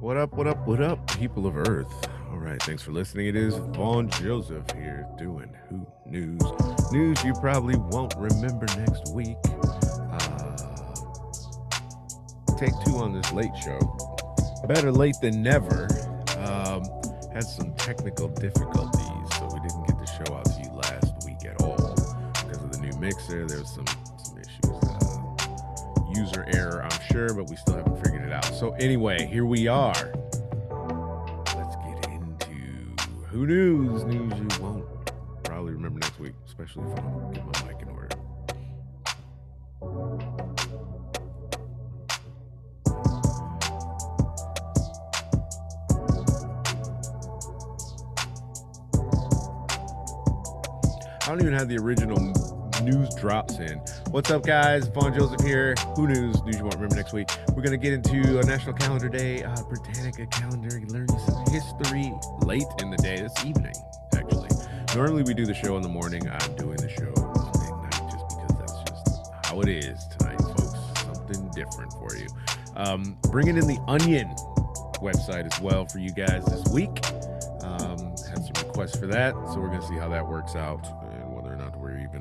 What up, what up, what up, people of Earth? All right, thanks for listening. It is Vaughn Joseph here doing Who News. News you probably won't remember next week. Uh, take two on this late show. Better late than never. Um, had some technical difficulties, so we didn't get the show out to you last week at all. Because of the new mixer, there was some, some issues. Uh, user error, sure, but we still haven't figured it out. So, anyway, here we are. Let's get into who news? News you won't probably remember next week, especially if I don't get my mic in order. I don't even have the original news drops in. What's up, guys? Vaughn Joseph here. Who news? News you won't remember next week. We're gonna get into a National Calendar Day, uh, Britannica calendar, learn some history late in the day this evening. Actually, normally we do the show in the morning. I'm doing the show Monday night just because that's just how it is tonight, folks. Something different for you. Um, bringing in the Onion website as well for you guys this week. Um, had some requests for that, so we're gonna see how that works out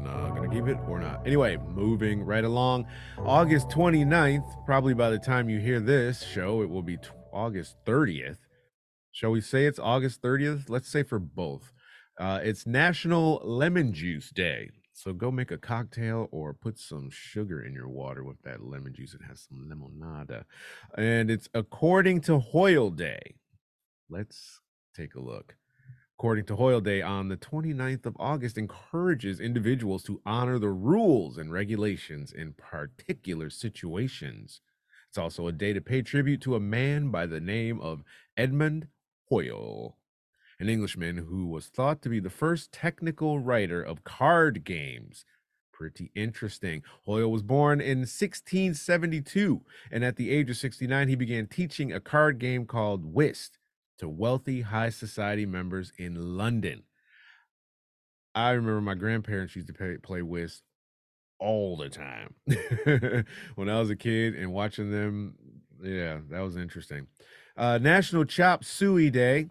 uh, gonna keep it or not. Anyway, moving right along, August 29th. Probably by the time you hear this show, it will be t- August 30th. Shall we say it's August 30th? Let's say for both. Uh, it's National Lemon Juice Day. So go make a cocktail or put some sugar in your water with that lemon juice. It has some limonada. And it's according to Hoyle Day. Let's take a look. According to Hoyle Day, on the 29th of August, encourages individuals to honor the rules and regulations in particular situations. It's also a day to pay tribute to a man by the name of Edmund Hoyle, an Englishman who was thought to be the first technical writer of card games. Pretty interesting. Hoyle was born in 1672, and at the age of 69, he began teaching a card game called Whist to wealthy high society members in London. I remember my grandparents used to play, whist all the time when I was a kid and watching them. Yeah, that was interesting. Uh, National Chop Suey Day.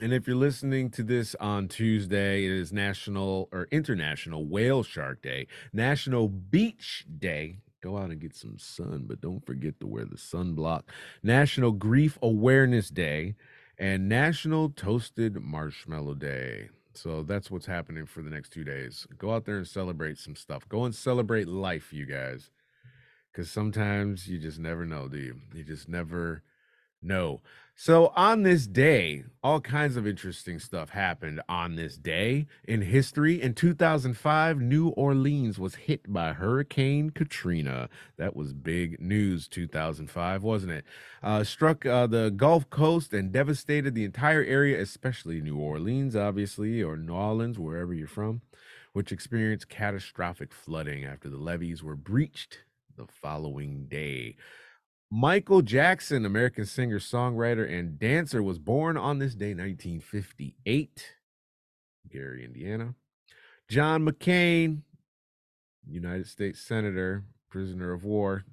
And if you're listening to this on Tuesday, it is National or International Whale Shark Day, National Beach Day. Go out and get some sun, but don't forget to wear the sunblock. National Grief Awareness Day and National Toasted Marshmallow Day. So that's what's happening for the next two days. Go out there and celebrate some stuff. Go and celebrate life, you guys. Because sometimes you just never know, do you? You just never know. So on this day, all kinds of interesting stuff happened on this day in history. In 2005, New Orleans was hit by Hurricane Katrina. That was big news 2005, wasn't it? Uh, struck uh, the Gulf Coast and devastated the entire area, especially New Orleans, obviously, or New Orleans, wherever you're from, which experienced catastrophic flooding after the levees were breached the following day. Michael Jackson, American singer, songwriter, and dancer, was born on this day, 1958, Gary, Indiana. John McCain, United States Senator, prisoner of war,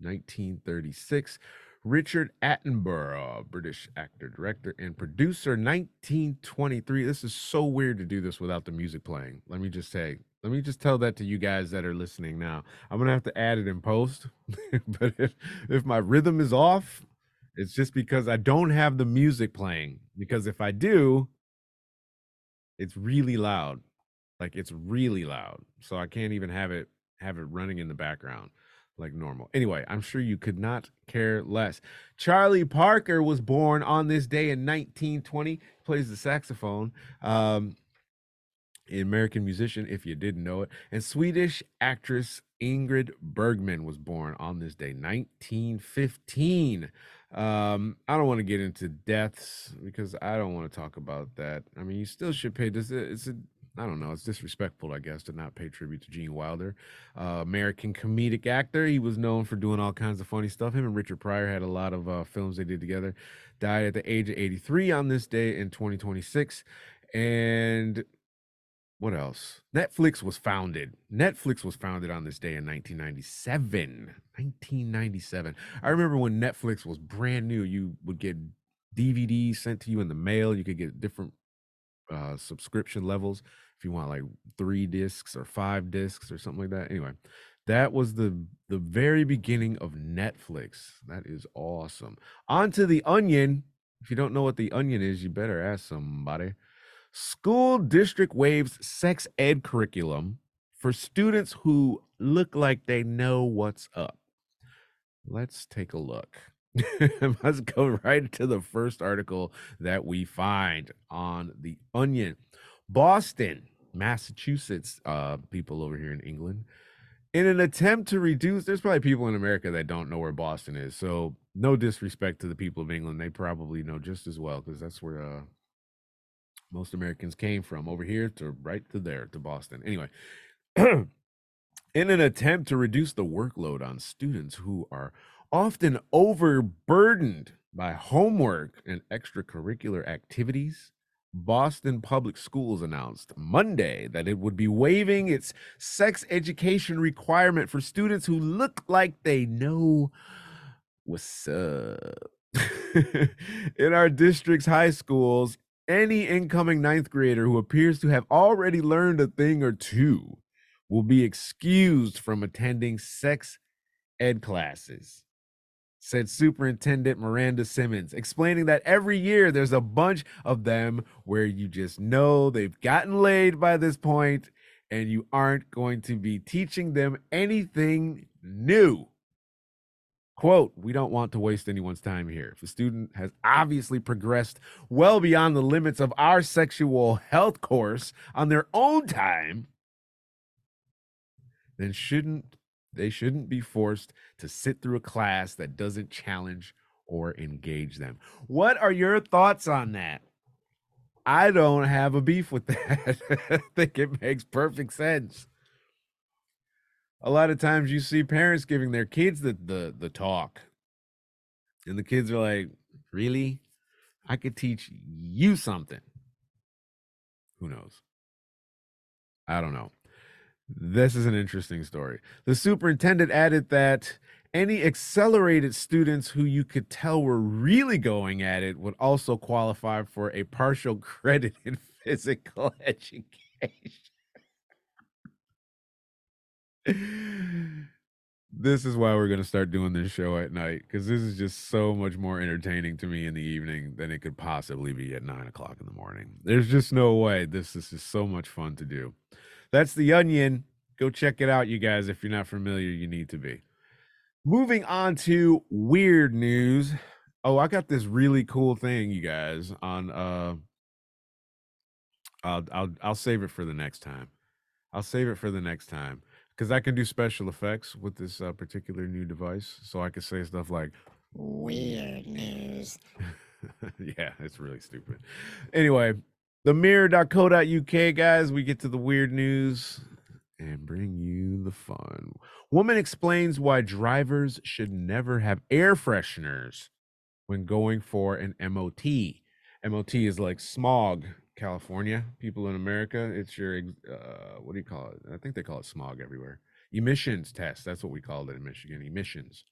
1936. Richard Attenborough, British actor, director, and producer, 1923. This is so weird to do this without the music playing. Let me just say, let me just tell that to you guys that are listening now. I'm gonna have to add it in post, but if if my rhythm is off, it's just because I don't have the music playing. Because if I do, it's really loud. Like it's really loud. So I can't even have it have it running in the background like normal. Anyway, I'm sure you could not care less. Charlie Parker was born on this day in 1920. Plays the saxophone. Um, American musician, if you didn't know it, and Swedish actress Ingrid Bergman was born on this day, 1915. Um, I don't want to get into deaths because I don't want to talk about that. I mean, you still should pay this. It's a, I don't know. It's disrespectful, I guess, to not pay tribute to Gene Wilder, uh, American comedic actor. He was known for doing all kinds of funny stuff. Him and Richard Pryor had a lot of uh, films they did together. Died at the age of 83 on this day in 2026, and what else? Netflix was founded. Netflix was founded on this day in 1997. 1997. I remember when Netflix was brand new, you would get DVDs sent to you in the mail. You could get different uh, subscription levels if you want like three discs or five discs or something like that. Anyway, that was the the very beginning of Netflix. That is awesome. On to the Onion. If you don't know what the Onion is, you better ask somebody. School district waives sex ed curriculum for students who look like they know what's up. Let's take a look. Let's go right to the first article that we find on the Onion. Boston, Massachusetts, uh, people over here in England, in an attempt to reduce, there's probably people in America that don't know where Boston is. So, no disrespect to the people of England. They probably know just as well because that's where uh, most Americans came from over here to right to there to Boston. Anyway, in an attempt to reduce the workload on students who are often overburdened by homework and extracurricular activities, Boston Public Schools announced Monday that it would be waiving its sex education requirement for students who look like they know what's up. in our district's high schools, any incoming ninth grader who appears to have already learned a thing or two will be excused from attending sex ed classes said Superintendent Miranda Simmons, explaining that every year there's a bunch of them where you just know they've gotten laid by this point and you aren't going to be teaching them anything new. Quote, we don't want to waste anyone's time here. If a student has obviously progressed well beyond the limits of our sexual health course on their own time, then shouldn't they shouldn't be forced to sit through a class that doesn't challenge or engage them. What are your thoughts on that? I don't have a beef with that. I think it makes perfect sense. A lot of times you see parents giving their kids the the, the talk. And the kids are like, "Really? I could teach you something." Who knows? I don't know. This is an interesting story. The superintendent added that any accelerated students who you could tell were really going at it would also qualify for a partial credit in physical education. This is why we're going to start doing this show at night because this is just so much more entertaining to me in the evening than it could possibly be at nine o'clock in the morning. There's just no way. This is just so much fun to do. That's the Onion. Go check it out, you guys. If you're not familiar, you need to be. Moving on to weird news. Oh, I got this really cool thing, you guys. On uh, I'll I'll I'll save it for the next time. I'll save it for the next time because I can do special effects with this uh, particular new device. So I can say stuff like weird news. yeah, it's really stupid. Anyway, the mirror.co.uk, guys, we get to the weird news and bring you the fun. Woman explains why drivers should never have air fresheners when going for an MOT. MOT is like smog, California. People in America, it's your uh, what do you call it? I think they call it smog everywhere. Emissions test. That's what we called it in Michigan. Emissions.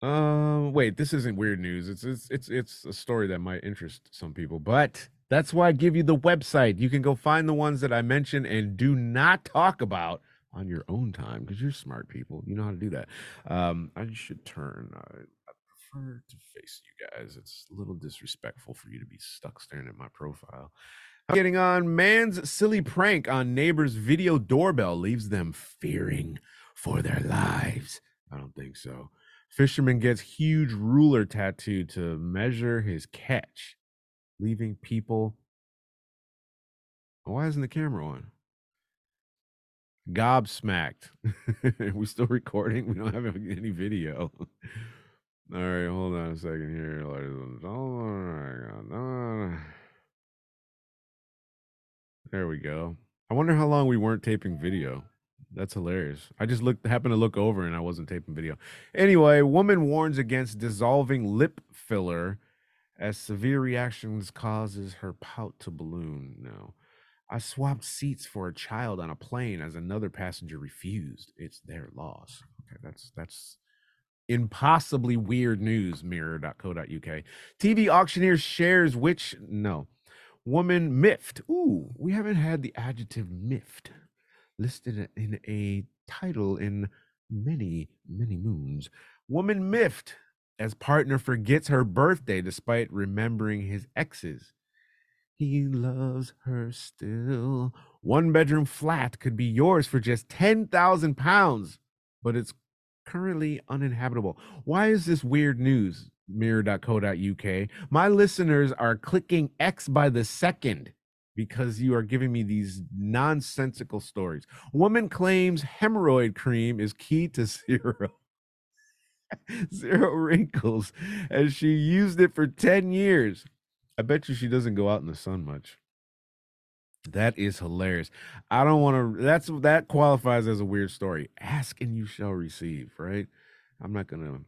Um, wait, this isn't weird news. It's it's it's it's a story that might interest some people, but that's why I give you the website. You can go find the ones that I mentioned and do not talk about on your own time because you're smart people. You know how to do that. Um, I should turn. I prefer to face you guys. It's a little disrespectful for you to be stuck staring at my profile. I'm Getting on man's silly prank on neighbor's video doorbell leaves them fearing for their lives. I don't think so. Fisherman gets huge ruler tattooed to measure his catch, leaving people. Why isn't the camera on? Gobsmacked. We're still recording? We don't have any video. All right, hold on a second here. ladies and gentlemen. There we go. I wonder how long we weren't taping video. That's hilarious. I just looked happened to look over and I wasn't taping video. Anyway, woman warns against dissolving lip filler as severe reactions causes her pout to balloon. No. I swapped seats for a child on a plane as another passenger refused. It's their loss. Okay, that's that's impossibly weird news. Mirror.co.uk. TV auctioneer shares which no woman miffed. Ooh, we haven't had the adjective miffed listed in a title in many many moons. Woman miffed as partner forgets her birthday despite remembering his exes. He loves her still. One bedroom flat could be yours for just 10,000 pounds, but it's currently uninhabitable. Why is this weird news? Mirror.co.uk. My listeners are clicking X by the second because you are giving me these nonsensical stories. Woman claims hemorrhoid cream is key to zero. zero wrinkles as she used it for 10 years. I bet you she doesn't go out in the sun much. That is hilarious. I don't want to that's that qualifies as a weird story. Ask and you shall receive, right? I'm not to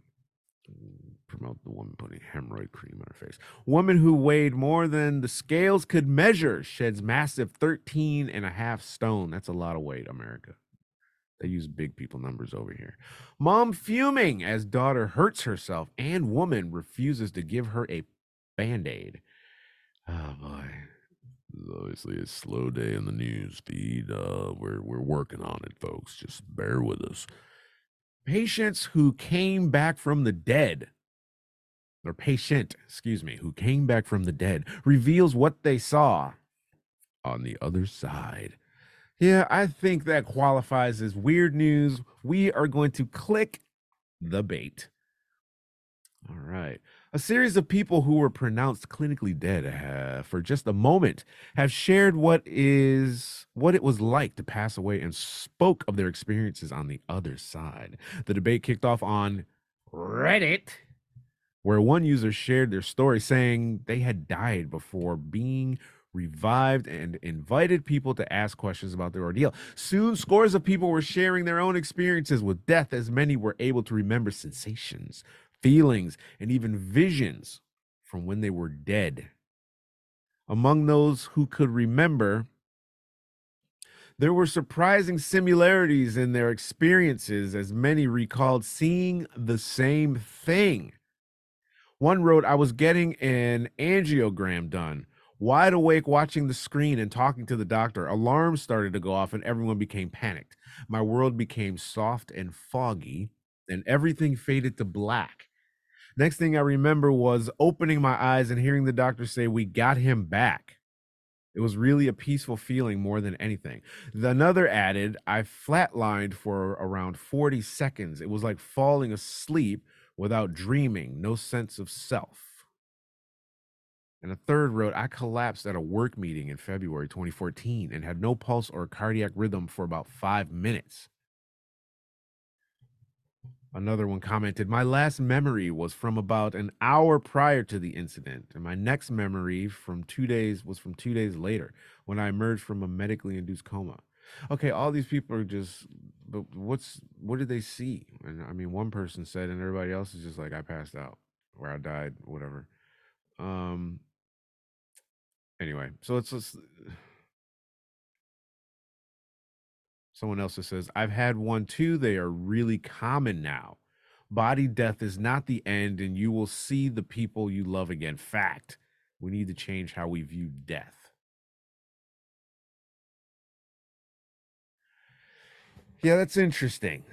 promote the woman putting hemorrhoid cream on her face. Woman who weighed more than the scales could measure sheds massive 13 and a half stone. That's a lot of weight, America. They use big people numbers over here. Mom fuming as daughter hurts herself and woman refuses to give her a band aid. Oh boy. Obviously a slow day in the news feed. Uh, we're we're working on it, folks. Just bear with us. Patients who came back from the dead, or patient, excuse me, who came back from the dead, reveals what they saw on the other side. Yeah, I think that qualifies as weird news. We are going to click the bait. All right. A series of people who were pronounced clinically dead uh, for just a moment have shared what is what it was like to pass away and spoke of their experiences on the other side. The debate kicked off on Reddit where one user shared their story saying they had died before being revived and invited people to ask questions about their ordeal. Soon, scores of people were sharing their own experiences with death, as many were able to remember sensations, feelings, and even visions from when they were dead. Among those who could remember, there were surprising similarities in their experiences, as many recalled seeing the same thing. One wrote, I was getting an angiogram done, wide awake watching the screen and talking to the doctor. Alarms started to go off, and everyone became panicked. My world became soft and foggy, and everything faded to black. Next thing I remember was opening my eyes and hearing the doctor say, We got him back. It was really a peaceful feeling more than anything. The another added, I flatlined for around 40 seconds. It was like falling asleep without dreaming, no sense of self. And a third wrote, I collapsed at a work meeting in February 2014 and had no pulse or cardiac rhythm for about five minutes. Another one commented, My last memory was from about an hour prior to the incident, and my next memory from two days was from two days later when I emerged from a medically induced coma. Okay, all these people are just, but what's what did they see? And I mean, one person said, and everybody else is just like, I passed out or I died, whatever. Um. Anyway, so it's just Someone else says, I've had one too. They are really common now. Body death is not the end, and you will see the people you love again. Fact, we need to change how we view death. Yeah, that's interesting.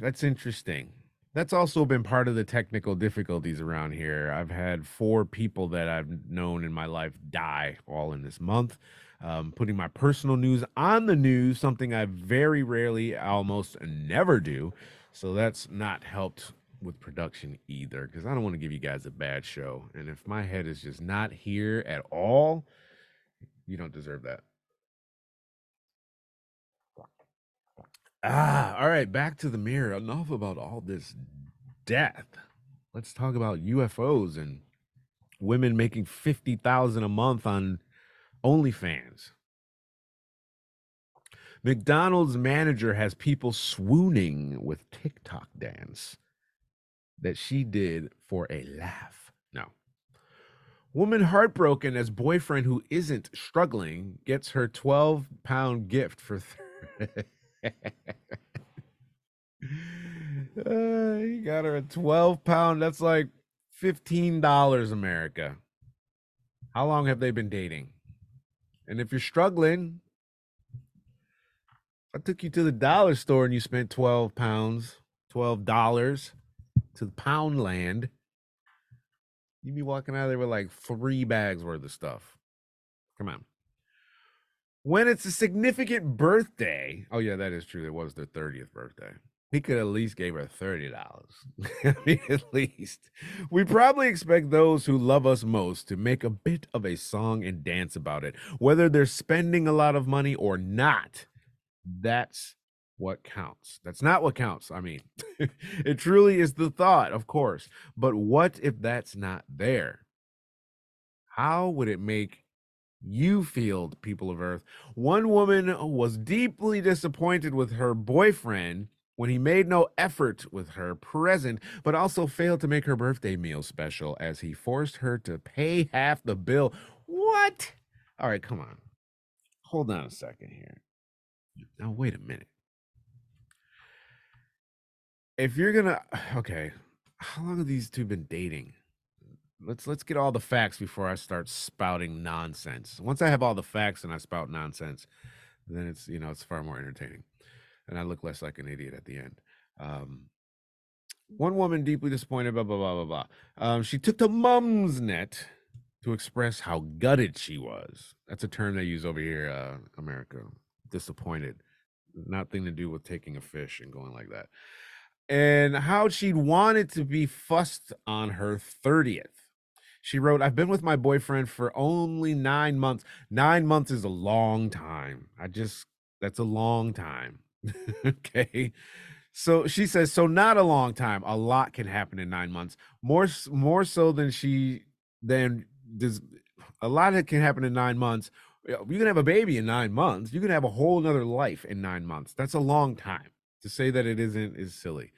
That's interesting. That's also been part of the technical difficulties around here. I've had four people that I've known in my life die all in this month um, putting my personal news on the news, something I very rarely, almost never do. So that's not helped with production either because I don't want to give you guys a bad show. And if my head is just not here at all, you don't deserve that. Ah, all right, back to the mirror. Enough about all this death. Let's talk about UFOs and women making 50,000 a month on OnlyFans. McDonald's manager has people swooning with TikTok dance that she did for a laugh. No. Woman heartbroken as boyfriend who isn't struggling gets her 12 pound gift for. Th- uh, he got her a 12 pound. That's like $15 America. How long have they been dating? And if you're struggling, I took you to the dollar store and you spent 12 pounds, $12 to the Poundland, you'd be walking out of there with like three bags worth of stuff. Come on. When it's a significant birthday, oh yeah, that is true. It was their 30th birthday. He could at least gave her thirty dollars. At least we probably expect those who love us most to make a bit of a song and dance about it, whether they're spending a lot of money or not. That's what counts. That's not what counts. I mean, it truly is the thought, of course. But what if that's not there? How would it make you feel, people of Earth? One woman was deeply disappointed with her boyfriend when he made no effort with her present, but also failed to make her birthday meal special as he forced her to pay half the bill. What? All right, come on. Hold on a second here. Now, wait a minute. If you're gonna, okay, how long have these two been dating? Let's let's get all the facts before I start spouting nonsense. Once I have all the facts and I spout nonsense, then it's you know it's far more entertaining and I look less like an idiot at the end. Um, one woman deeply disappointed, blah, blah, blah, blah, blah. Um, she took to Mumsnet to express how gutted she was. That's a term they use over here, uh, America. Disappointed. Nothing to do with taking a fish and going like that. And how she wanted to be fussed on her 30th. She wrote, I've been with my boyfriend for only nine months. Nine months is a long time. I just, that's a long time. okay. So she says, so not a long time. A lot can happen in nine months. More, more so than she, than does a lot that can happen in nine months. You can have a baby in nine months. You can have a whole nother life in nine months. That's a long time. To say that it isn't is silly,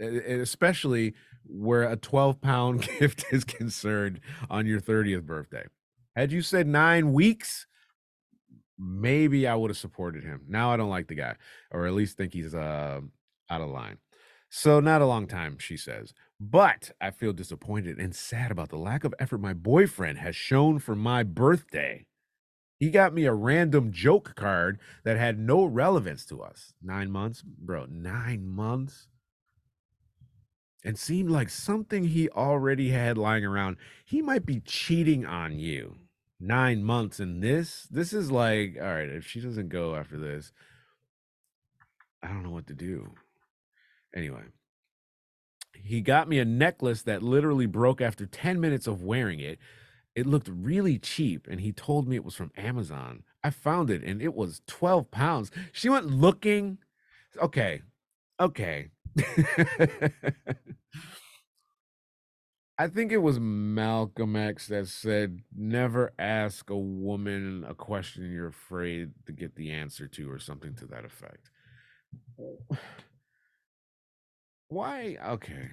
especially where a 12 pound gift is concerned on your 30th birthday. Had you said nine weeks, maybe I would have supported him. Now I don't like the guy, or at least think he's uh, out of line. So not a long time, she says. But I feel disappointed and sad about the lack of effort my boyfriend has shown for my birthday. He got me a random joke card that had no relevance to us. Nine months, bro, nine months. And seemed like something he already had lying around. He might be cheating on you nine months and this. This is like, all right, if she doesn't go after this, I don't know what to do. Anyway, he got me a necklace that literally broke after 10 minutes of wearing it. It looked really cheap, and he told me it was from Amazon. I found it, and it was 12 pounds. She went looking. Okay. Okay. I think it was Malcolm X that said, "Never ask a woman a question you're afraid to get the answer to," or something to that effect. Why? Okay,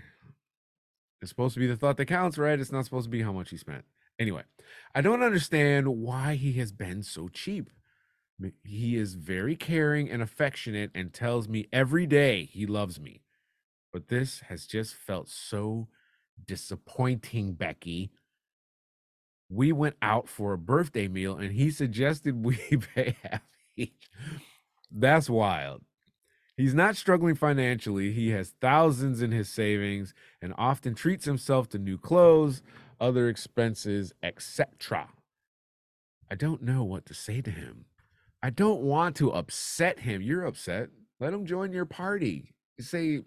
it's supposed to be the thought that counts, right? It's not supposed to be how much he spent. Anyway, I don't understand why he has been so cheap. He is very caring and affectionate and tells me every day he loves me. But this has just felt so disappointing, Becky. We went out for a birthday meal and he suggested we pay half each. That's wild. He's not struggling financially. He has thousands in his savings and often treats himself to new clothes, other expenses, etc. I don't know what to say to him. I don't want to upset him. You're upset. Let him join your party. Say,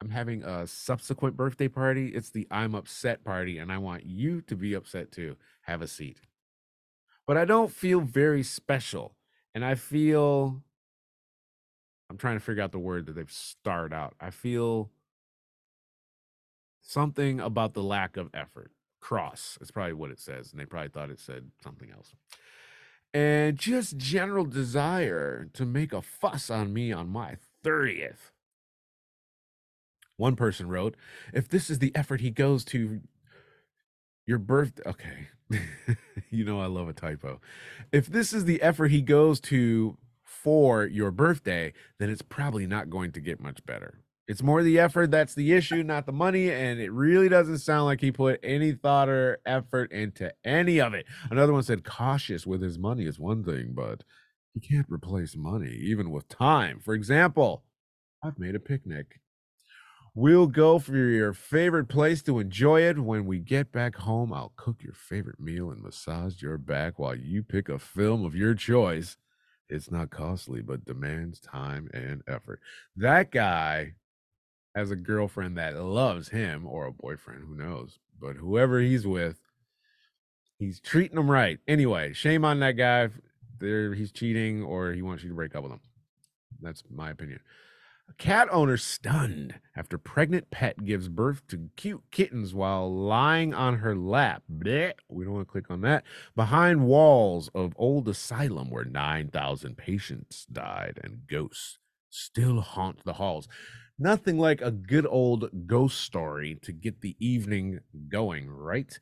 I'm having a subsequent birthday party. It's the I'm upset party, and I want you to be upset too. Have a seat. But I don't feel very special. And I feel I'm trying to figure out the word that they've starred out. I feel something about the lack of effort. Cross is probably what it says. And they probably thought it said something else. And just general desire to make a fuss on me on my 30th. One person wrote, if this is the effort he goes to, your birthday. Okay. you know, I love a typo. If this is the effort he goes to for your birthday, then it's probably not going to get much better. It's more the effort that's the issue, not the money. And it really doesn't sound like he put any thought or effort into any of it. Another one said, cautious with his money is one thing, but he can't replace money, even with time. For example, I've made a picnic. We'll go for your favorite place to enjoy it. When we get back home, I'll cook your favorite meal and massage your back while you pick a film of your choice. It's not costly, but demands time and effort. That guy has a girlfriend that loves him or a boyfriend, who knows? But whoever he's with, he's treating him right. Anyway, shame on that guy. There, he's cheating or he wants you to break up with him. That's my opinion. A cat owner stunned after pregnant pet gives birth to cute kittens while lying on her lap. Blech, we don't want to click on that. Behind walls of old asylum where 9,000 patients died and ghosts still haunt the halls nothing like a good old ghost story to get the evening going, right?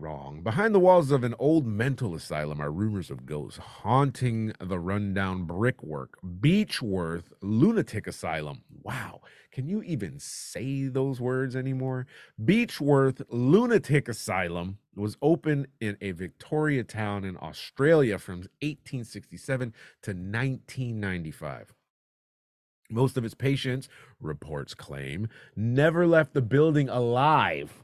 Wrong. Behind the walls of an old mental asylum are rumors of ghosts haunting the rundown brickwork. Beechworth Lunatic Asylum. Wow. Can you even say those words anymore? Beechworth Lunatic Asylum was opened in a Victoria town in Australia from 1867 to 1995. Most of its patients, reports claim, never left the building alive.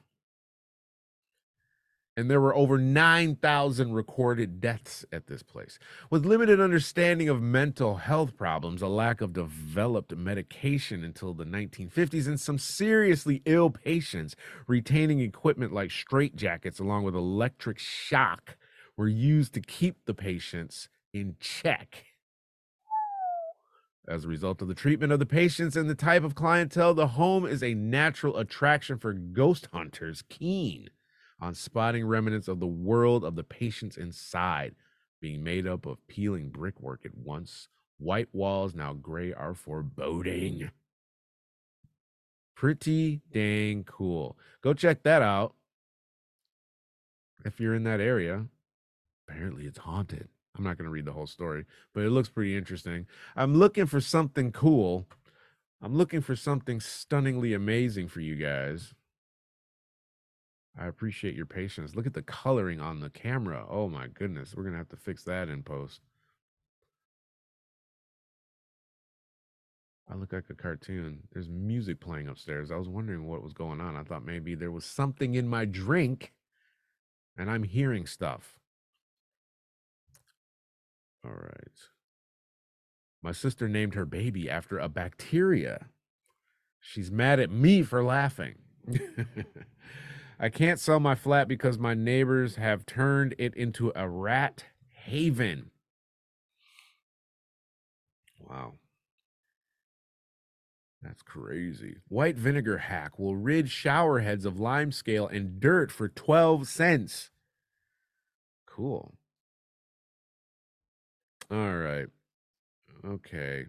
And there were over 9,000 recorded deaths at this place. With limited understanding of mental health problems, a lack of developed medication until the 1950s, and some seriously ill patients retaining equipment like straitjackets along with electric shock were used to keep the patients in check. As a result of the treatment of the patients and the type of clientele, the home is a natural attraction for ghost hunters keen on spotting remnants of the world of the patients inside, being made up of peeling brickwork at once. White walls, now gray, are foreboding. Pretty dang cool. Go check that out if you're in that area. Apparently, it's haunted. I'm not going to read the whole story, but it looks pretty interesting. I'm looking for something cool. I'm looking for something stunningly amazing for you guys. I appreciate your patience. Look at the coloring on the camera. Oh my goodness. We're going to have to fix that in post. I look like a cartoon. There's music playing upstairs. I was wondering what was going on. I thought maybe there was something in my drink and I'm hearing stuff. All right. My sister named her baby after a bacteria. She's mad at me for laughing. I can't sell my flat because my neighbors have turned it into a rat haven. Wow. That's crazy. White vinegar hack will rid shower heads of lime scale and dirt for 12 cents. Cool. All right. Okay.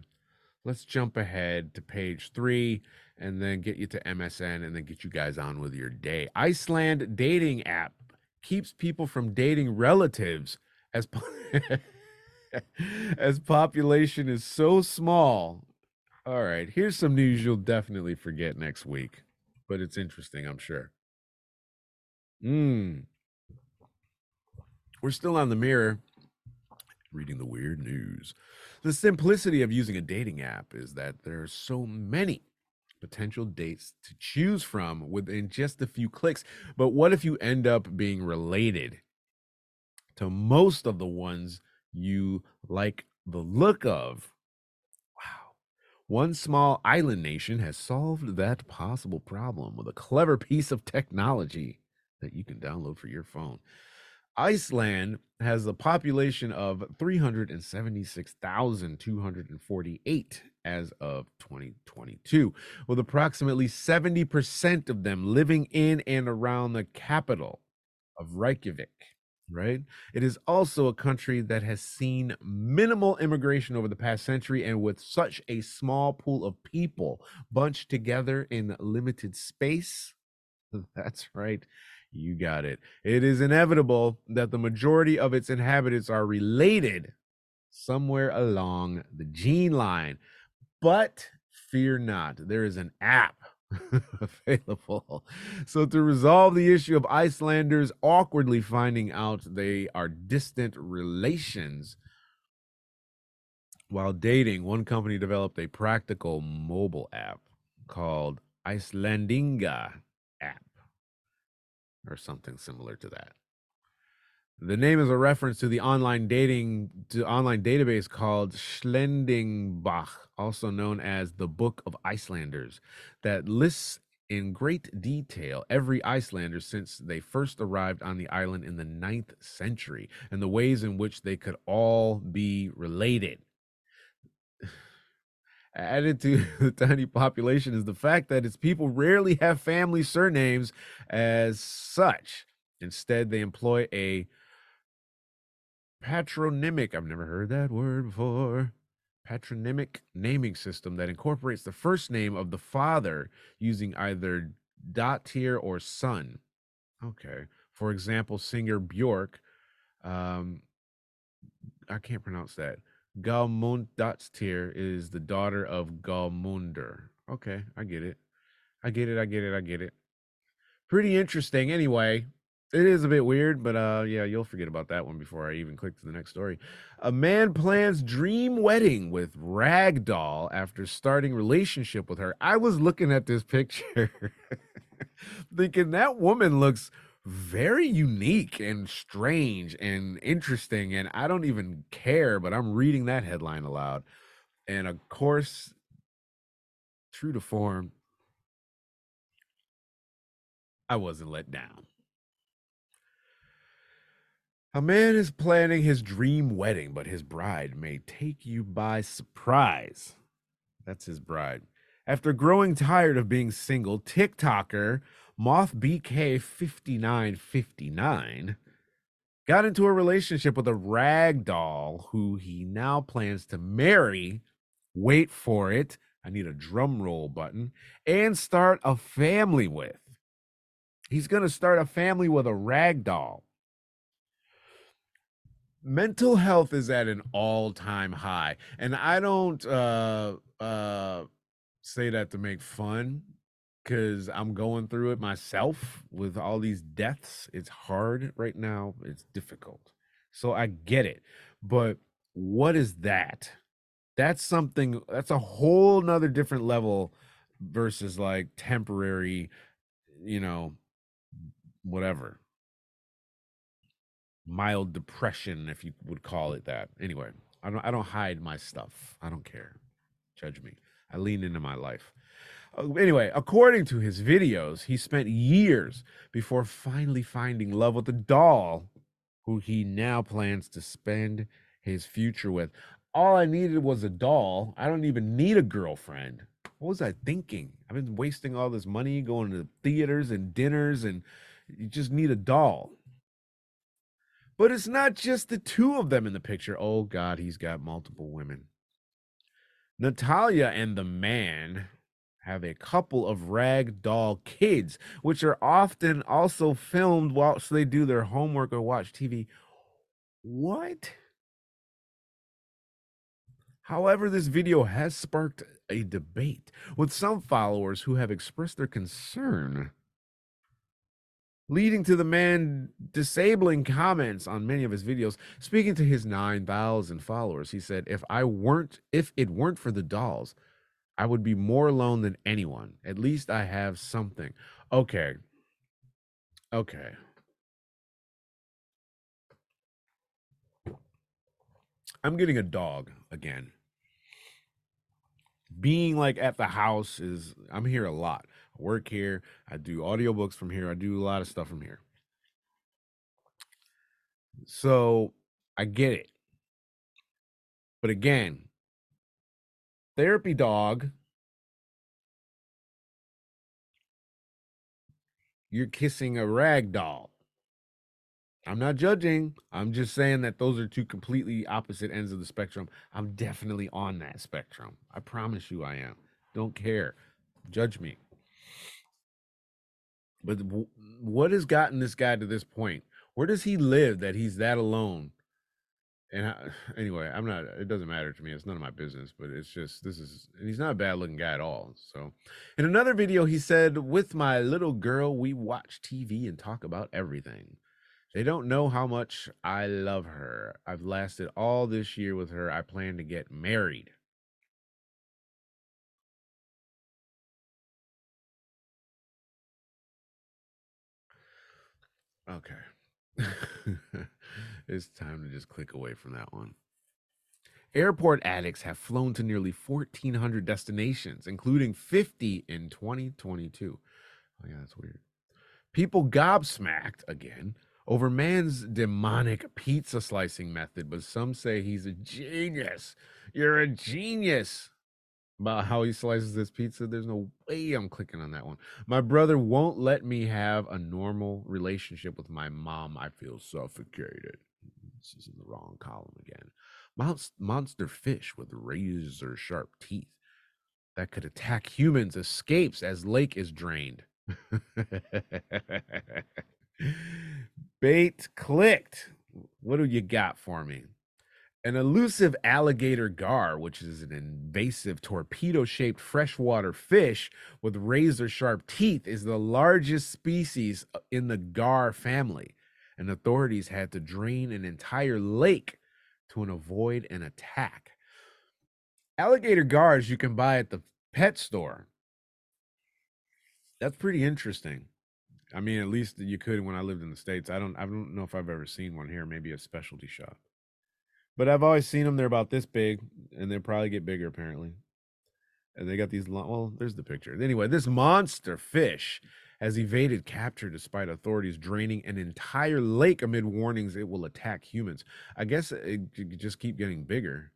Let's jump ahead to page three and then get you to MSN and then get you guys on with your day. Iceland dating app keeps people from dating relatives as po- as population is so small. All right, here's some news you'll definitely forget next week, but it's interesting, I'm sure. Hmm. We're still on the mirror reading the weird news. The simplicity of using a dating app is that there are so many potential dates to choose from within just a few clicks. But what if you end up being related to most of the ones you like the look of? Wow. One small island nation has solved that possible problem with a clever piece of technology that you can download for your phone. Iceland has a population of 376,248 as of 2022, with approximately 70% of them living in and around the capital of Reykjavik. Right? It is also a country that has seen minimal immigration over the past century, and with such a small pool of people bunched together in limited space. That's right You got it. It is inevitable that the majority of its inhabitants are related somewhere along the gene line. But fear not, there is an app available. So, to resolve the issue of Icelanders awkwardly finding out they are distant relations while dating, one company developed a practical mobile app called Icelandinga or something similar to that. The name is a reference to the online dating to online database called Schlendingbach, also known as the Book of Icelanders, that lists in great detail every Icelander since they first arrived on the island in the ninth century and the ways in which they could all be related. Added to the tiny population is the fact that its people rarely have family surnames as such. Instead, they employ a patronymic, I've never heard that word before, patronymic naming system that incorporates the first name of the father using either dottir or son. Okay. For example, singer Bjork, um, I can't pronounce that. Galmundatstir is the daughter of Galmunder. Okay, I get it. I get it. I get it. I get it. Pretty interesting. Anyway, it is a bit weird, but uh, yeah, you'll forget about that one before I even click to the next story. A man plans dream wedding with Ragdoll after starting relationship with her. I was looking at this picture, thinking that woman looks very unique and strange and interesting, and I don't even care, but I'm reading that headline aloud, and of course, true to form, I wasn't let down. A man is planning his dream wedding, but his bride may take you by surprise. That's his bride. After growing tired of being single, TikToker Moth BK5959 got into a relationship with a rag doll who he now plans to marry. Wait for it. I need a drum roll button and start a family with. He's going to start a family with a rag doll mental health is at an all-time high and i don't uh uh say that to make fun because i'm going through it myself with all these deaths it's hard right now it's difficult so i get it but what is that that's something that's a whole nother different level versus like temporary you know whatever mild depression, if you would call it that. Anyway, I don't I don't hide my stuff. I don't care. Judge me. I lean into my life. Uh, anyway, according to his videos, he spent years before finally finding love with a doll who he now plans to spend his future with. All I needed was a doll. I don't even need a girlfriend. What was I thinking? I've been wasting all this money going to theaters and dinners, and you just need a doll. But it's not just the two of them in the picture. Oh, God, he's got multiple women. Natalia and the man have a couple of rag doll kids, which are often also filmed whilst they do their homework or watch TV. What? However, this video has sparked a debate with some followers who have expressed their concern leading to the man disabling comments on many of his videos. Speaking to his 9,000 followers, he said, "If I weren't if it weren't for the dolls, I would be more alone than anyone. At least I have something." Okay. Okay. I'm getting a dog again. Being like at the house is I'm here a lot. I work here. I do audiobooks from here. I do a lot of stuff from here. So I get it. But again, therapy dog, you're kissing a rag doll. I'm not judging. I'm just saying that those are two completely opposite ends of the spectrum. I'm definitely on that spectrum. I promise you I am. Don't care. Judge me. But what has gotten this guy to this point? Where does he live that he's that alone? And I, anyway, I'm not. It doesn't matter to me. It's none of my business. But it's just this is. And he's not a bad looking guy at all. So, in another video, he said, "With my little girl, we watch TV and talk about everything. They don't know how much I love her. I've lasted all this year with her. I plan to get married." Okay. it's time to just click away from that one. Airport addicts have flown to nearly 1,400 destinations, including 50 in 2022. Oh, yeah, that's weird. People gobsmacked again over man's demonic pizza slicing method, but some say he's a genius. You're a genius about how he slices this pizza. There's no way I'm clicking on that one. My brother won't let me have a normal relationship with my mom. I feel suffocated. Is in the wrong column again. Monster fish with razor sharp teeth that could attack humans escapes as lake is drained. Bait clicked. What do you got for me? An elusive alligator gar, which is an invasive torpedo shaped freshwater fish with razor sharp teeth, is the largest species uh, in the gar family, and authorities had to drain an entire lake to avoid an attack. Alligator gars you can buy at the pet store. That's pretty interesting. I mean, at least you could when I lived in the states. I don't I don't know if I've ever seen one here, maybe a specialty shop. But I've always seen them. They're about this big, and they probably get bigger apparently. And they got these. Long, well, there's the picture. Anyway, this monster fish has evaded capture despite authorities draining an entire lake amid warnings it will attack humans. I guess it, just keep getting bigger.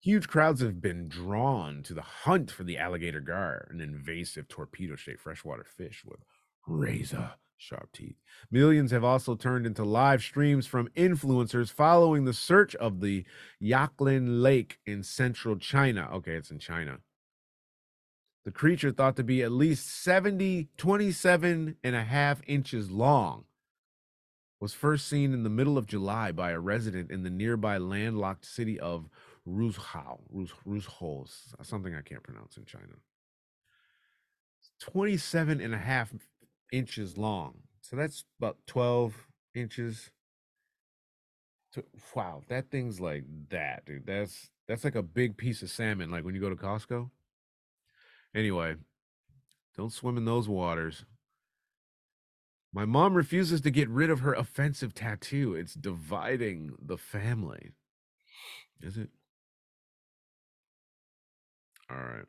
Huge crowds have been drawn to the hunt for the alligator gar, an invasive torpedo-shaped freshwater fish with razor sharp teeth. Millions have also turned into live streams from influencers following the search of the Yaklin Lake in central China. Okay, it's in China. The creature thought to be at least 70, 27 and a half inches long was first seen in the middle of July by a resident in the nearby landlocked city of Ruzhou, Ruzhou, something I can't pronounce in China. 27 and a half inches long. So that's about 12 inches. Wow, that thing's like that, dude. That's that's like a big piece of salmon, like when you go to Costco. Anyway, don't swim in those waters. My mom refuses to get rid of her offensive tattoo. It's dividing the family. Is it? All right.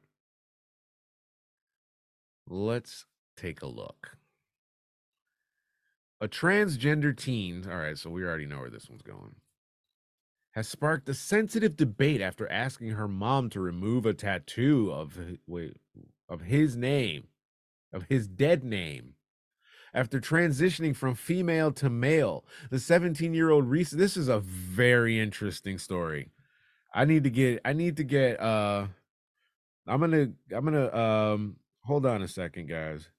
Let's take a look. A transgender teen, all right, so we already know where this one's going, has sparked a sensitive debate after asking her mom to remove a tattoo of wait, of his name, of his dead name. After transitioning from female to male, the 17-year-old Reese, this is a very interesting story. I need to get I need to get uh I'm gonna I'm gonna um hold on a second, guys.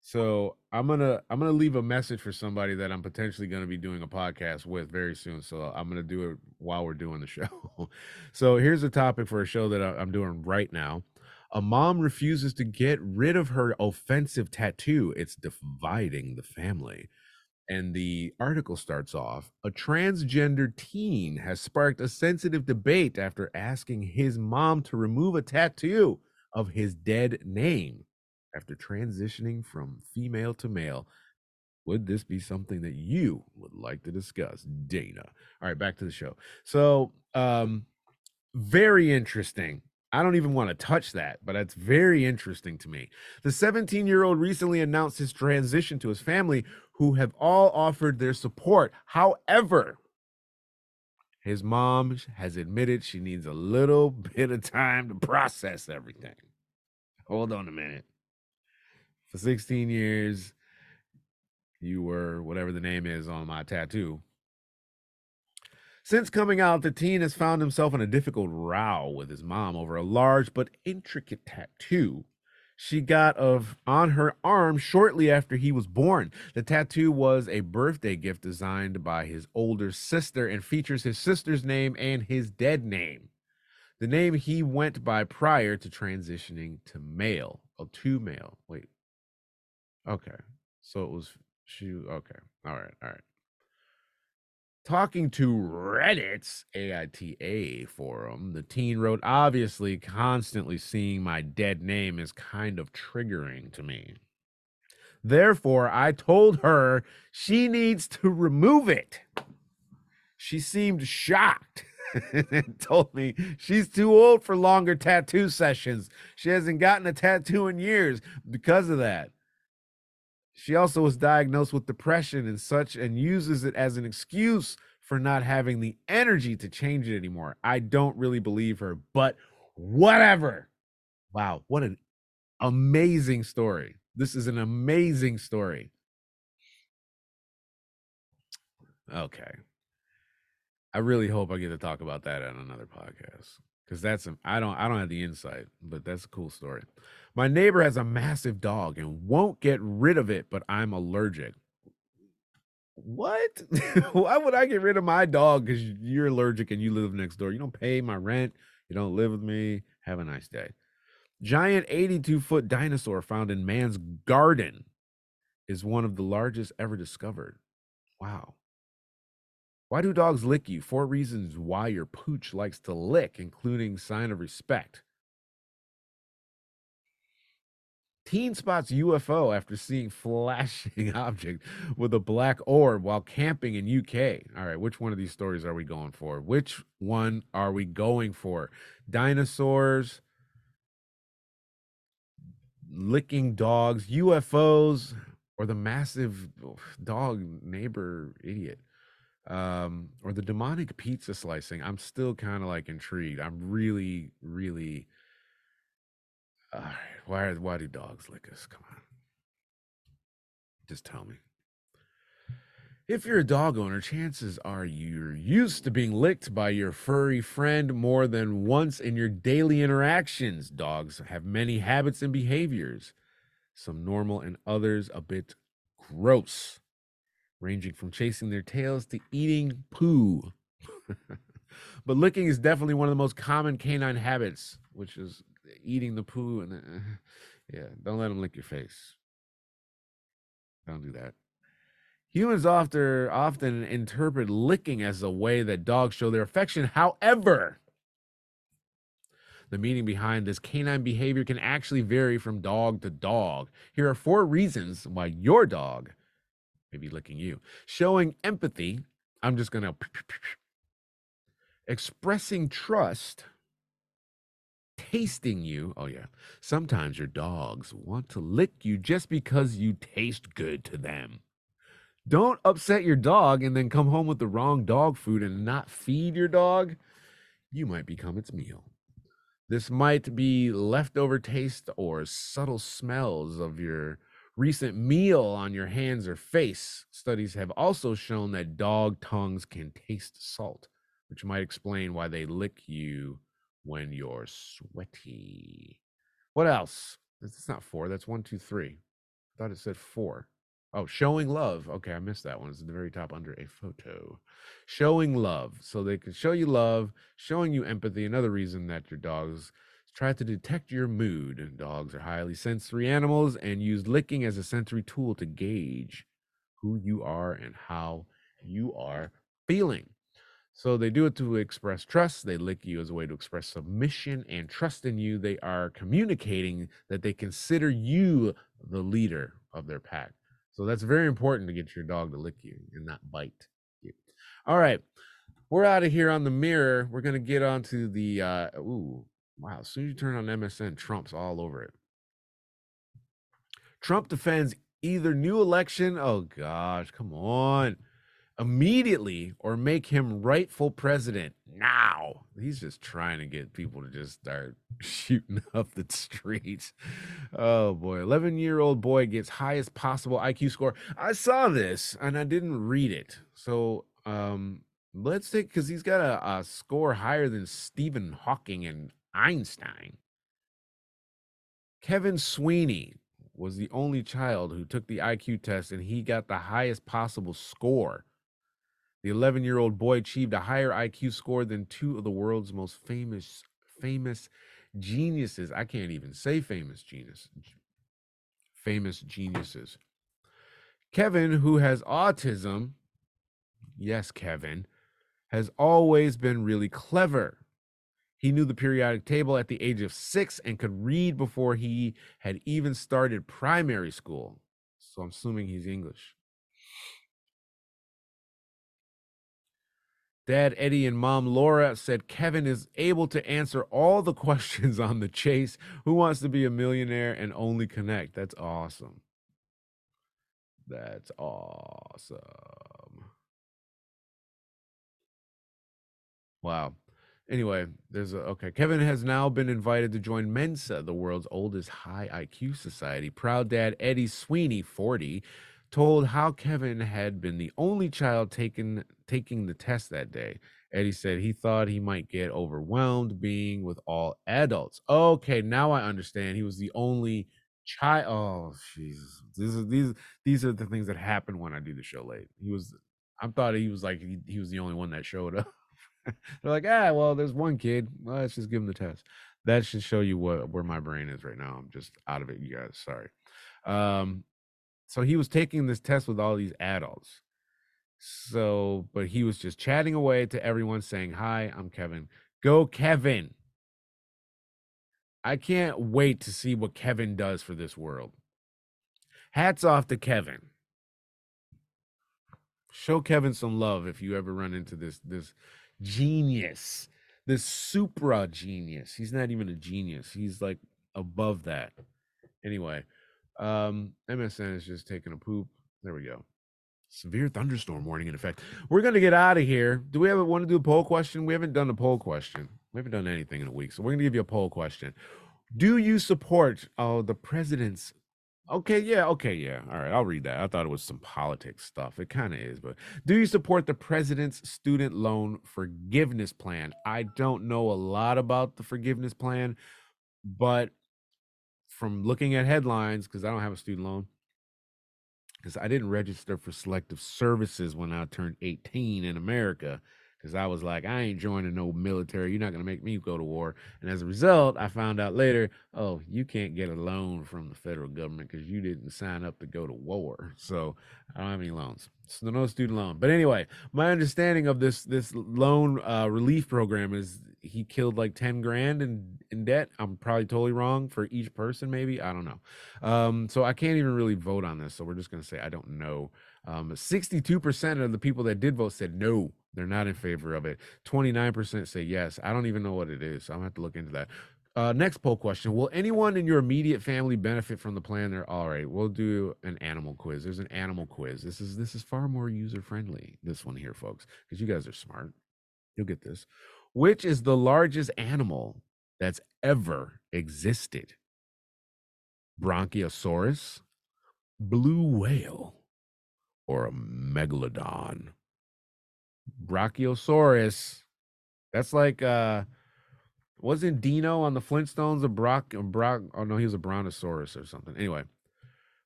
So I'm gonna I'm gonna leave a message for somebody that I'm potentially gonna be doing a podcast with very soon. So I'm gonna do it while we're doing the show. so here's a topic for a show that I'm doing right now. A mom refuses to get rid of her offensive tattoo. It's dividing the family. And the article starts off A transgender teen has sparked a sensitive debate after asking his mom to remove a tattoo of his dead name after transitioning from female to male. Would this be something that you would like to discuss, Dana? All right, back to the show. So, um, very interesting. I don't even want to touch that, but it's very interesting to me. The 17 year old recently announced his transition to his family, who have all offered their support. However, his mom has admitted she needs a little bit of time to process everything. Hold on a minute for 16 years. You were whatever the name is on my tattoo. Since coming out, the teen has found himself in a difficult row with his mom over a large but intricate tattoo she got of on her arm shortly after he was born. The tattoo was a birthday gift designed by his older sister and features his sister's name and his dead name. The name he went by prior to transitioning to male. Oh, to male. Wait. Okay. So it was she okay. All right, all right. Talking to Reddit's AITA forum, the teen wrote, obviously, constantly seeing my dead name is kind of triggering to me. Therefore, I told her she needs to remove it. She seemed shocked and told me she's too old for longer tattoo sessions. She hasn't gotten a tattoo in years because of that. She also was diagnosed with depression and such and uses it as an excuse for not having the energy to change it anymore. I don't really believe her, but whatever. Wow, what an amazing story. This is an amazing story. Okay. I really hope I get to talk about that on another podcast because that's I don't I don't have the insight, but that's a cool story. My neighbor has a massive dog and won't get rid of it, but I'm allergic. What? Why would I get rid of my dog because you're allergic and you live next door? You don't pay my rent. You don't live with me. Have a nice day. Giant 82 foot dinosaur found in man's garden is one of the largest ever discovered. Wow. Why do dogs lick you? Four reasons why your pooch likes to lick, including sign of respect. Teen spots UFO after seeing flashing object with a black orb while camping in UK. All right, which one of these stories are we going for? Which one are we going for? Dinosaurs, licking dogs, UFOs, or the massive dog neighbor idiot? um, or the demonic pizza slicing, I'm still kind of like intrigued. I'm really, really. Uh, why are, why do dogs lick us? Come on, just tell me. If you're a dog owner, chances are you're used to being licked by your furry friend more than once in your daily interactions. Dogs have many habits and behaviors, some normal and others a bit gross ranging from chasing their tails to eating poo. but licking is definitely one of the most common canine habits, which is eating the poo. And uh, yeah, don't let them lick your face. Don't do that. Humans often often interpret licking as a way that dogs show their affection. However, the meaning behind this canine behavior can actually vary from dog to dog. Here are four reasons why your dog may be licking you. Showing empathy, I'm just going to expressing trust, tasting you. Oh, yeah. Sometimes your dogs want to lick you just because you taste good to them. Don't upset your dog and then come home with the wrong dog food and not feed your dog. You might become its meal. This might be leftover taste or subtle smells of your recent meal on your hands or face. Studies have also shown that dog tongues can taste salt, which might explain why they lick you when you're sweaty. What else? That's not four. That's one, two, three. I thought it said four. Oh, showing love. Okay, I missed that one. It's at the very top under a photo. Showing love. So they can show you love, showing you empathy. Another reason that your dogs try to detect your mood. Dogs are highly sensory animals and use licking as a sensory tool to gauge who you are and how you are feeling. So they do it to express trust. They lick you as a way to express submission and trust in you. They are communicating that they consider you the leader of their pack. So that's very important to get your dog to lick you and not bite you. All right. We're out of here on the mirror. We're going to get on to the, uh, ooh, Wow, as soon as you turn on MSN, Trump's all over it. Trump defends either new election, oh gosh, come on, immediately or make him rightful president now. He's just trying to get people to just start shooting up the streets. Oh boy, 11 year old boy gets highest possible IQ score. I saw this and I didn't read it. So, um, let's take because he's got a, a score higher than Stephen Hawking and Einstein. Kevin Sweeney was the only child who took the IQ test and he got the highest possible score. The 11 year old boy achieved a higher IQ score than two of the world's most famous famous geniuses. I can't even say famous genius. Famous geniuses. Kevin, who has autism, yes, Kevin, has always been really clever. He knew the periodic table at the age of six and could read before he had even started primary school. So I'm assuming he's English. Dad Eddie and mom Laura said Kevin is able to answer all the questions on the chase. Who wants to be a millionaire and only connect? That's awesome. That's awesome. Wow. Anyway, there's a okay. Kevin has now been invited to join Mensa, the world's oldest high IQ society. Proud dad Eddie Sweeney, 40, told how Kevin had been the only child taken taking the test that day. Eddie said he thought he might get overwhelmed being with all adults. Okay, now I understand. He was the only child. Oh, Jesus. These are these these are the things that happen when I do the show late. He was I thought he was like he, he was the only one that showed up. They're like, ah, well, there's one kid. Well, let's just give him the test. That should show you what where my brain is right now. I'm just out of it, you guys. Sorry. Um, so he was taking this test with all these adults. So, but he was just chatting away to everyone saying, Hi, I'm Kevin. Go, Kevin. I can't wait to see what Kevin does for this world. Hats off to Kevin. Show Kevin some love if you ever run into this this genius, this supra genius. He's not even a genius. He's like above that. Anyway, um, MSN is just taking a poop. There we go. Severe thunderstorm warning in effect. We're gonna get out of here. Do we ever want to do a poll question? We haven't done a poll question. We haven't done anything in a week, so we're gonna give you a poll question. Do you support oh the president's Okay, yeah, okay, yeah. All right, I'll read that. I thought it was some politics stuff. It kind of is, but do you support the president's student loan forgiveness plan? I don't know a lot about the forgiveness plan, but from looking at headlines, because I don't have a student loan, because I didn't register for selective services when I turned 18 in America because I was like, I ain't joining no military. You're not going to make me go to war. And as a result, I found out later, oh, you can't get a loan from the federal government because you didn't sign up to go to war. So I don't have any loans. So no student loan. But anyway, my understanding of this this loan uh, relief program is he killed like 10 grand in, in debt. I'm probably totally wrong for each person, maybe. I don't know. Um, so I can't even really vote on this. So we're just going to say I don't know. Um, 62% of the people that did vote said no they're not in favor of it. 29% say yes. I don't even know what it is. So I'm gonna have to look into that. Uh, next poll question: Will anyone in your immediate family benefit from the plan? There, all right. We'll do an animal quiz. There's an animal quiz. This is this is far more user friendly. This one here, folks, because you guys are smart. You'll get this. Which is the largest animal that's ever existed? Bronchiosaurus, blue whale, or a megalodon? Brachiosaurus. That's like uh wasn't Dino on the Flintstones a Brock Brock oh no, he was a brontosaurus or something. Anyway,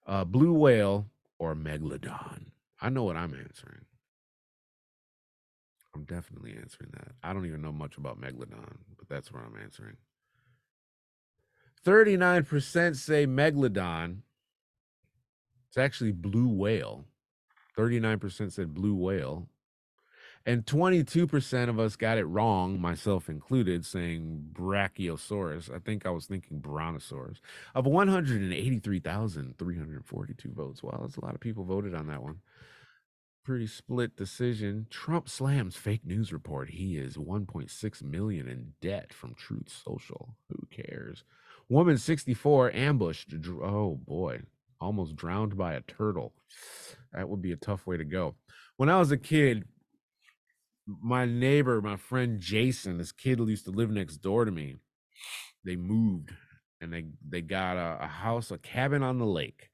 uh blue whale or megalodon. I know what I'm answering. I'm definitely answering that. I don't even know much about megalodon, but that's where I'm answering. 39% say megalodon. It's actually blue whale. 39% said blue whale. And 22% of us got it wrong, myself included, saying Brachiosaurus. I think I was thinking Brontosaurus. Of 183,342 votes. Wow, that's a lot of people voted on that one. Pretty split decision. Trump slams fake news report. He is 1.6 million in debt from Truth Social. Who cares? Woman 64 ambushed. Oh boy, almost drowned by a turtle. That would be a tough way to go. When I was a kid, my neighbor, my friend Jason, this kid who used to live next door to me, they moved and they they got a, a house, a cabin on the lake,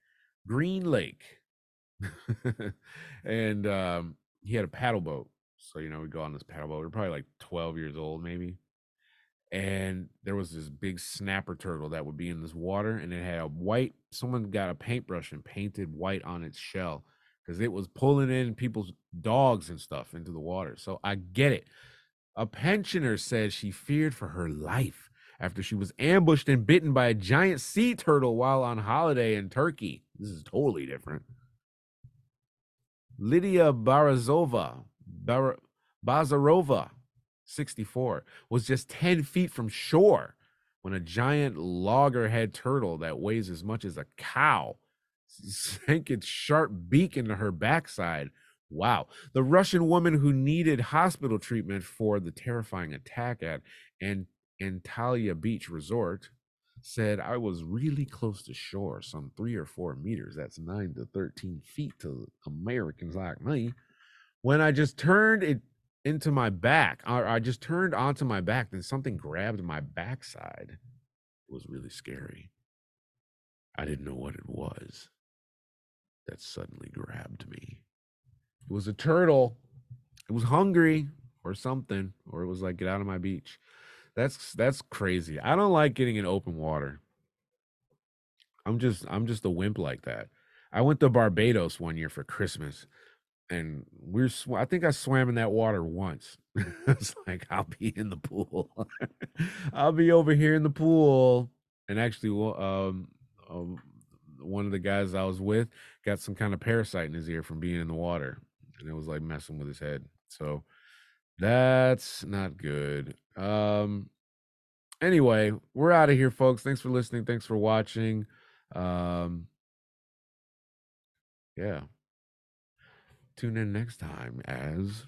Green Lake, and um, he had a paddle boat. So you know we'd go on this paddle boat. We we're probably like twelve years old, maybe. and there was this big snapper turtle that would be in this water and it had a white someone got a paintbrush and painted white on its shell because it was pulling in people's dogs and stuff into the water so i get it a pensioner said she feared for her life after she was ambushed and bitten by a giant sea turtle while on holiday in turkey this is totally different lydia barazova Bar- bazarova 64 was just 10 feet from shore when a giant loggerhead turtle that weighs as much as a cow sank its sharp beak into her backside. Wow. The Russian woman who needed hospital treatment for the terrifying attack at Ant- Antalya Beach Resort said, I was really close to shore, some three or four meters. That's nine to 13 feet to Americans like me. When I just turned it into my back. Or I just turned onto my back, then something grabbed my backside. It was really scary. I didn't know what it was that suddenly grabbed me. It was a turtle. It was hungry or something, or it was like, get out of my beach. That's that's crazy. I don't like getting in open water. I'm just I'm just a wimp like that. I went to Barbados one year for Christmas and we're sw- I think I swam in that water once. it's like I'll be in the pool. I'll be over here in the pool. And actually, um, um, one of the guys I was with got some kind of parasite in his ear from being in the water, and it was like messing with his head. So that's not good. Um. Anyway, we're out of here, folks. Thanks for listening. Thanks for watching. Um. Yeah. Tune in next time as